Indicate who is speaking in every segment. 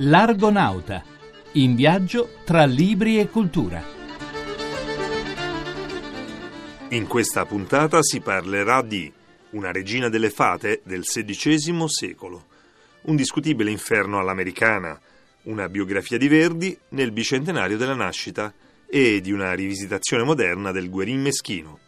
Speaker 1: L'Argonauta, in viaggio tra libri e cultura.
Speaker 2: In questa puntata si parlerà di Una regina delle fate del XVI secolo, un discutibile inferno all'americana, una biografia di Verdi nel bicentenario della nascita e di una rivisitazione moderna del Guerin Meschino.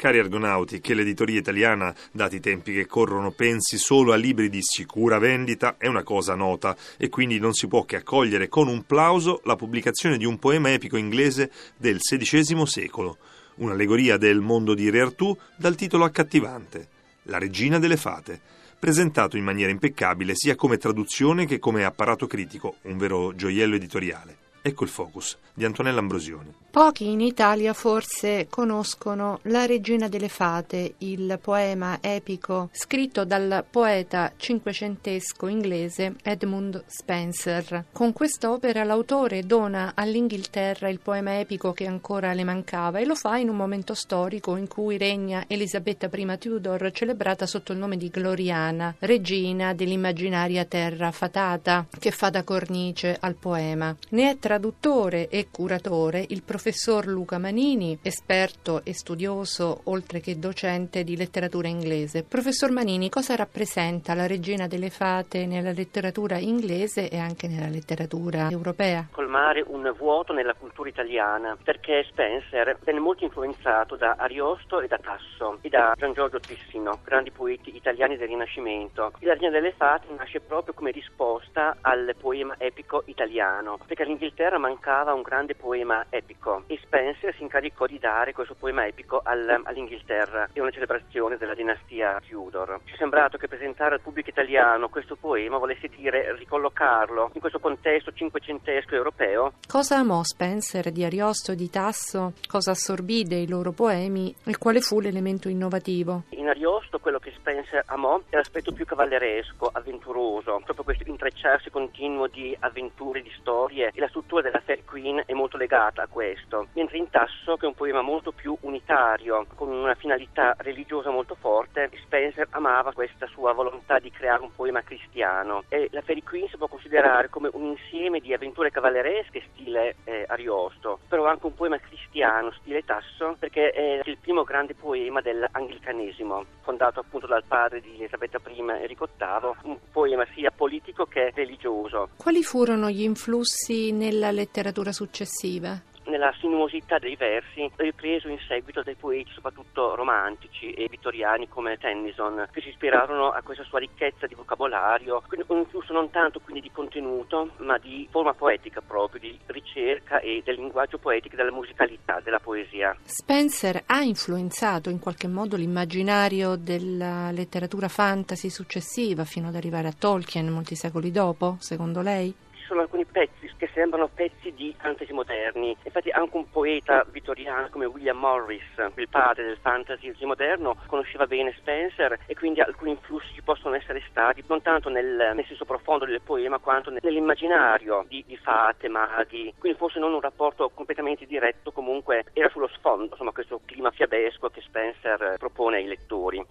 Speaker 2: Cari argonauti, che l'editoria italiana, dati i tempi che corrono, pensi solo a libri di sicura vendita è una cosa nota e quindi non si può che accogliere con un plauso la pubblicazione di un poema epico inglese del XVI secolo, un'allegoria del mondo di Re Artù dal titolo accattivante, La regina delle fate, presentato in maniera impeccabile sia come traduzione che come apparato critico, un vero gioiello editoriale. Ecco il focus di Antonella Ambrosioni.
Speaker 3: Pochi in Italia forse conoscono La regina delle fate, il poema epico scritto dal poeta cinquecentesco inglese Edmund Spencer. Con quest'opera l'autore dona all'Inghilterra il poema epico che ancora le mancava e lo fa in un momento storico in cui regna Elisabetta I Tudor, celebrata sotto il nome di Gloriana, regina dell'immaginaria terra fatata, che fa da cornice al poema. Ne è traduttore e curatore il professor Luca Manini, esperto e studioso oltre che docente di letteratura inglese. Professor Manini, cosa rappresenta la regina delle fate nella letteratura inglese e anche nella letteratura europea?
Speaker 4: Colmare un vuoto nella cultura italiana, perché Spencer venne molto influenzato da Ariosto e da Tasso e da Gian Giorgio Trissino, grandi poeti italiani del Rinascimento. La regina delle fate nasce proprio come risposta al poema epico italiano, perché all'Inghilterra Inghilterra mancava un grande poema epico e Spencer si incaricò di dare questo poema epico al, all'Inghilterra e una celebrazione della dinastia Tudor. Ci è sembrato che presentare al pubblico italiano questo poema volesse dire ricollocarlo in questo contesto cinquecentesco europeo.
Speaker 3: Cosa amò Spencer di Ariosto e di Tasso? Cosa assorbì dei loro poemi e quale fu l'elemento innovativo?
Speaker 4: In Ariosto quello che Spencer amò è l'aspetto più cavalleresco, avventuroso, proprio questo intrecciarsi continuo di avventure, di storie e la struttura struttura della Fairy Queen è molto legata a questo, mentre in Tasso, che è un poema molto più unitario, con una finalità religiosa molto forte, Spencer amava questa sua volontà di creare un poema cristiano e la Fairy Queen si può considerare come un insieme di avventure cavalleresche stile eh, Ariosto, però anche un poema cristiano stile Tasso, perché è il primo grande poema dell'anglicanesimo, fondato appunto dal padre di Elisabetta I Enrico VIII, un poema sia politico che religioso.
Speaker 3: Quali furono gli influssi nel nella letteratura successiva?
Speaker 4: nella sinuosità dei versi ripreso in seguito dai poeti soprattutto romantici e vittoriani come Tennyson che si ispirarono a questa sua ricchezza di vocabolario un influsso non tanto quindi di contenuto ma di forma poetica proprio di ricerca e del linguaggio poetico della musicalità della poesia
Speaker 3: Spencer ha influenzato in qualche modo l'immaginario della letteratura fantasy successiva fino ad arrivare a Tolkien molti secoli dopo secondo lei?
Speaker 4: sono alcuni pezzi che sembrano pezzi di fantasy moderni. Infatti anche un poeta vittoriano come William Morris, il padre del fantasy moderno, conosceva bene Spencer e quindi alcuni influssi ci possono essere stati non tanto nel, nel senso profondo del poema quanto nell'immaginario di, di, fate, maghi. Quindi forse non un rapporto completamente diretto, comunque era sullo sfondo, insomma questo clima fiabesco che Spencer propone ai lettori.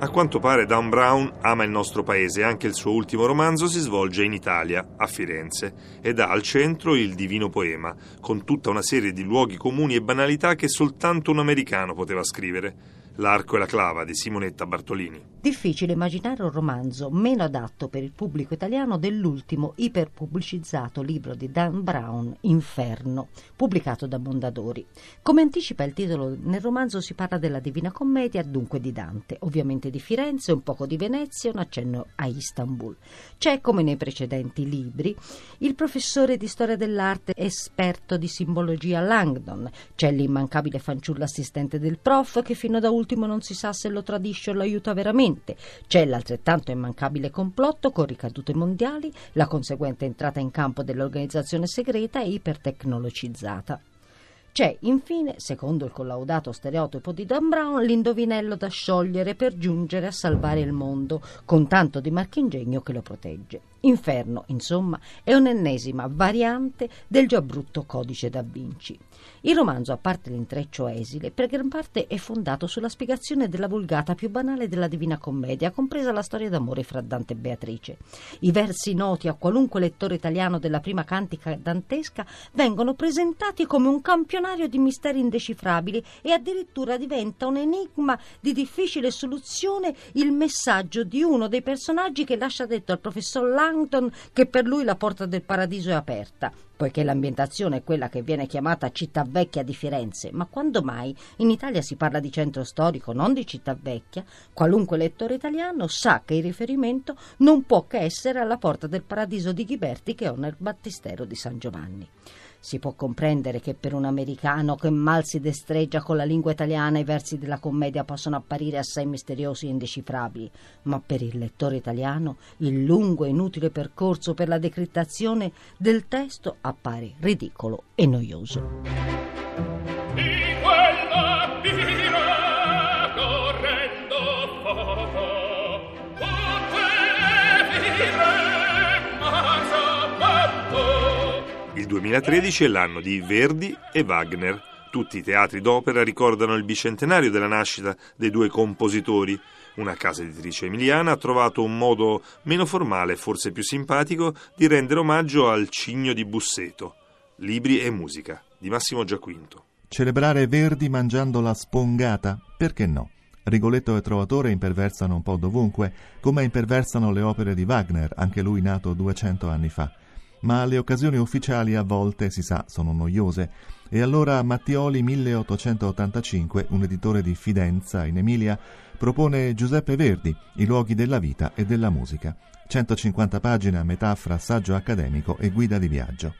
Speaker 2: A quanto pare Dan Brown ama il nostro paese e anche il suo ultimo romanzo si svolge in Italia, a Firenze, ed ha al centro il Divino Poema, con tutta una serie di luoghi comuni e banalità che soltanto un americano poteva scrivere. L'arco e la clava di Simonetta Bartolini.
Speaker 5: Difficile immaginare un romanzo meno adatto per il pubblico italiano dell'ultimo iperpubblicizzato libro di Dan Brown, Inferno, pubblicato da Mondadori. Come anticipa il titolo, nel romanzo si parla della Divina Commedia, dunque di Dante, ovviamente di Firenze, un poco di Venezia un accenno a Istanbul. C'è, come nei precedenti libri, il professore di storia dell'arte esperto di simbologia Langdon, c'è l'immancabile fanciulla assistente del prof che fino da ultimo ultimo non si sa se lo tradisce o lo aiuta veramente. C'è l'altrettanto immancabile complotto con ricadute mondiali, la conseguente entrata in campo dell'organizzazione segreta e ipertecnologizzata. C'è infine, secondo il collaudato stereotipo di Dan Brown, l'indovinello da sciogliere per giungere a salvare il mondo, con tanto di marchingegno che lo protegge. Inferno, insomma, è un'ennesima variante del già brutto codice da Vinci. Il romanzo, a parte l'intreccio esile, per gran parte è fondato sulla spiegazione della vulgata più banale della Divina Commedia, compresa la storia d'amore fra Dante e Beatrice. I versi noti a qualunque lettore italiano della prima cantica dantesca vengono presentati come un campionario di misteri indecifrabili e addirittura diventa un enigma di difficile soluzione il messaggio di uno dei personaggi che lascia detto al professor Langton che per lui la porta del paradiso è aperta poiché l'ambientazione è quella che viene chiamata città vecchia di Firenze, ma quando mai? In Italia si parla di centro storico, non di città vecchia, qualunque lettore italiano sa che il riferimento non può che essere alla porta del paradiso di Ghiberti che ho nel battistero di San Giovanni. Si può comprendere che per un americano che mal si destreggia con la lingua italiana i versi della commedia possono apparire assai misteriosi e indecifrabili, ma per il lettore italiano il lungo e inutile percorso per la decrittazione del testo appare ridicolo e noioso.
Speaker 2: 2013 è l'anno di Verdi e Wagner. Tutti i teatri d'opera ricordano il bicentenario della nascita dei due compositori. Una casa editrice emiliana ha trovato un modo meno formale, forse più simpatico, di rendere omaggio al Cigno di Busseto. Libri e musica di Massimo Giaquinto.
Speaker 6: Celebrare Verdi mangiando la spongata? Perché no? Rigoletto e Trovatore imperversano un po' dovunque, come imperversano le opere di Wagner, anche lui nato 200 anni fa ma le occasioni ufficiali a volte, si sa, sono noiose. E allora Mattioli 1885, un editore di Fidenza in Emilia, propone Giuseppe Verdi, I luoghi della vita e della musica. 150 pagine a metà fra saggio accademico e guida di viaggio.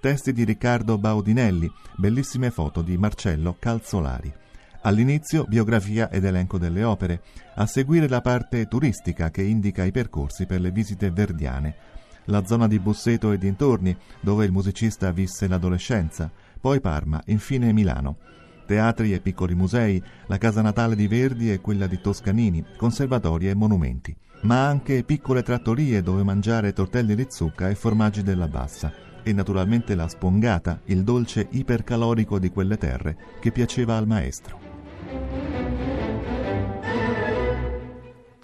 Speaker 6: Testi di Riccardo Baudinelli, bellissime foto di Marcello Calzolari. All'inizio biografia ed elenco delle opere, a seguire la parte turistica che indica i percorsi per le visite verdiane la zona di Busseto e dintorni, dove il musicista visse l'adolescenza, poi Parma, infine Milano. Teatri e piccoli musei, la casa natale di Verdi e quella di Toscanini, conservatori e monumenti, ma anche piccole trattorie dove mangiare tortelli di zucca e formaggi della bassa, e naturalmente la spongata, il dolce ipercalorico di quelle terre che piaceva al maestro.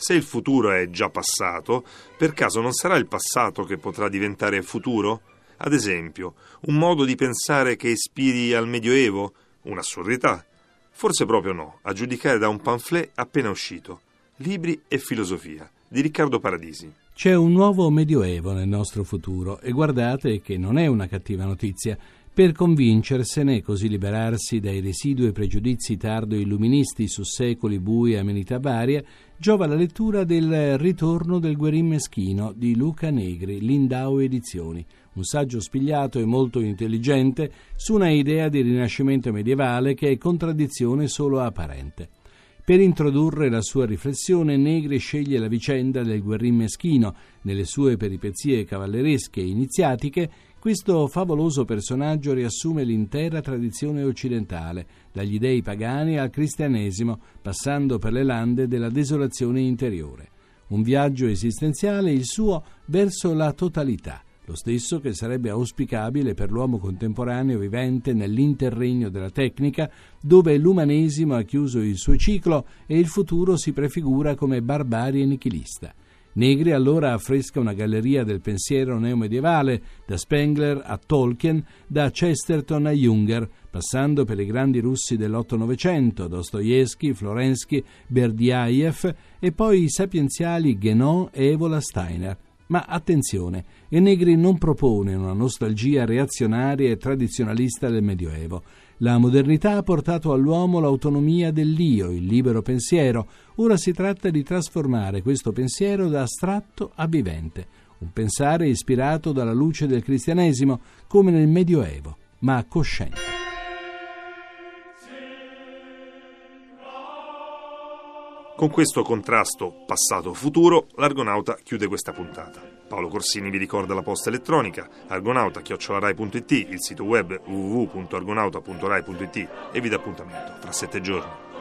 Speaker 2: Se il futuro è già passato, per caso non sarà il passato che potrà diventare futuro? Ad esempio, un modo di pensare che ispiri al Medioevo? Un'assurdità? Forse proprio no, a giudicare da un pamphlet appena uscito. Libri e filosofia di Riccardo Paradisi.
Speaker 1: C'è un nuovo Medioevo nel nostro futuro e guardate che non è una cattiva notizia. Per convincersene e così liberarsi dai residui pregiudizi tardo-illuministi su secoli bui e amenità varie, giova la lettura del Ritorno del Guerin Meschino di Luca Negri, Lindau Edizioni, un saggio spigliato e molto intelligente su una idea di rinascimento medievale che è contraddizione solo apparente. Per introdurre la sua riflessione, Negri sceglie la vicenda del Guerrin Meschino, nelle sue peripezie cavalleresche e iniziatiche, questo favoloso personaggio riassume l'intera tradizione occidentale, dagli dei pagani al cristianesimo, passando per le lande della desolazione interiore. Un viaggio esistenziale, il suo, verso la totalità, lo stesso che sarebbe auspicabile per l'uomo contemporaneo vivente nell'interregno della tecnica, dove l'umanesimo ha chiuso il suo ciclo e il futuro si prefigura come barbarie nichilista. Negri allora affresca una galleria del pensiero neomedievale, da Spengler a Tolkien, da Chesterton a Junger, passando per i grandi russi dell'Otto-Novecento, Dostoevsky, Florensky, Berdiaev e poi i sapienziali Guénon e Evola Steiner. Ma attenzione, e Negri non propone una nostalgia reazionaria e tradizionalista del Medioevo. La modernità ha portato all'uomo l'autonomia dell'io, il libero pensiero. Ora si tratta di trasformare questo pensiero da astratto a vivente, un pensare ispirato dalla luce del cristianesimo, come nel Medioevo, ma cosciente.
Speaker 2: Con questo contrasto passato-futuro, l'Argonauta chiude questa puntata. Paolo Corsini vi ricorda la posta elettronica argonauta.rai.it, il sito web www.argonauta.rai.it e vi dà appuntamento fra sette giorni.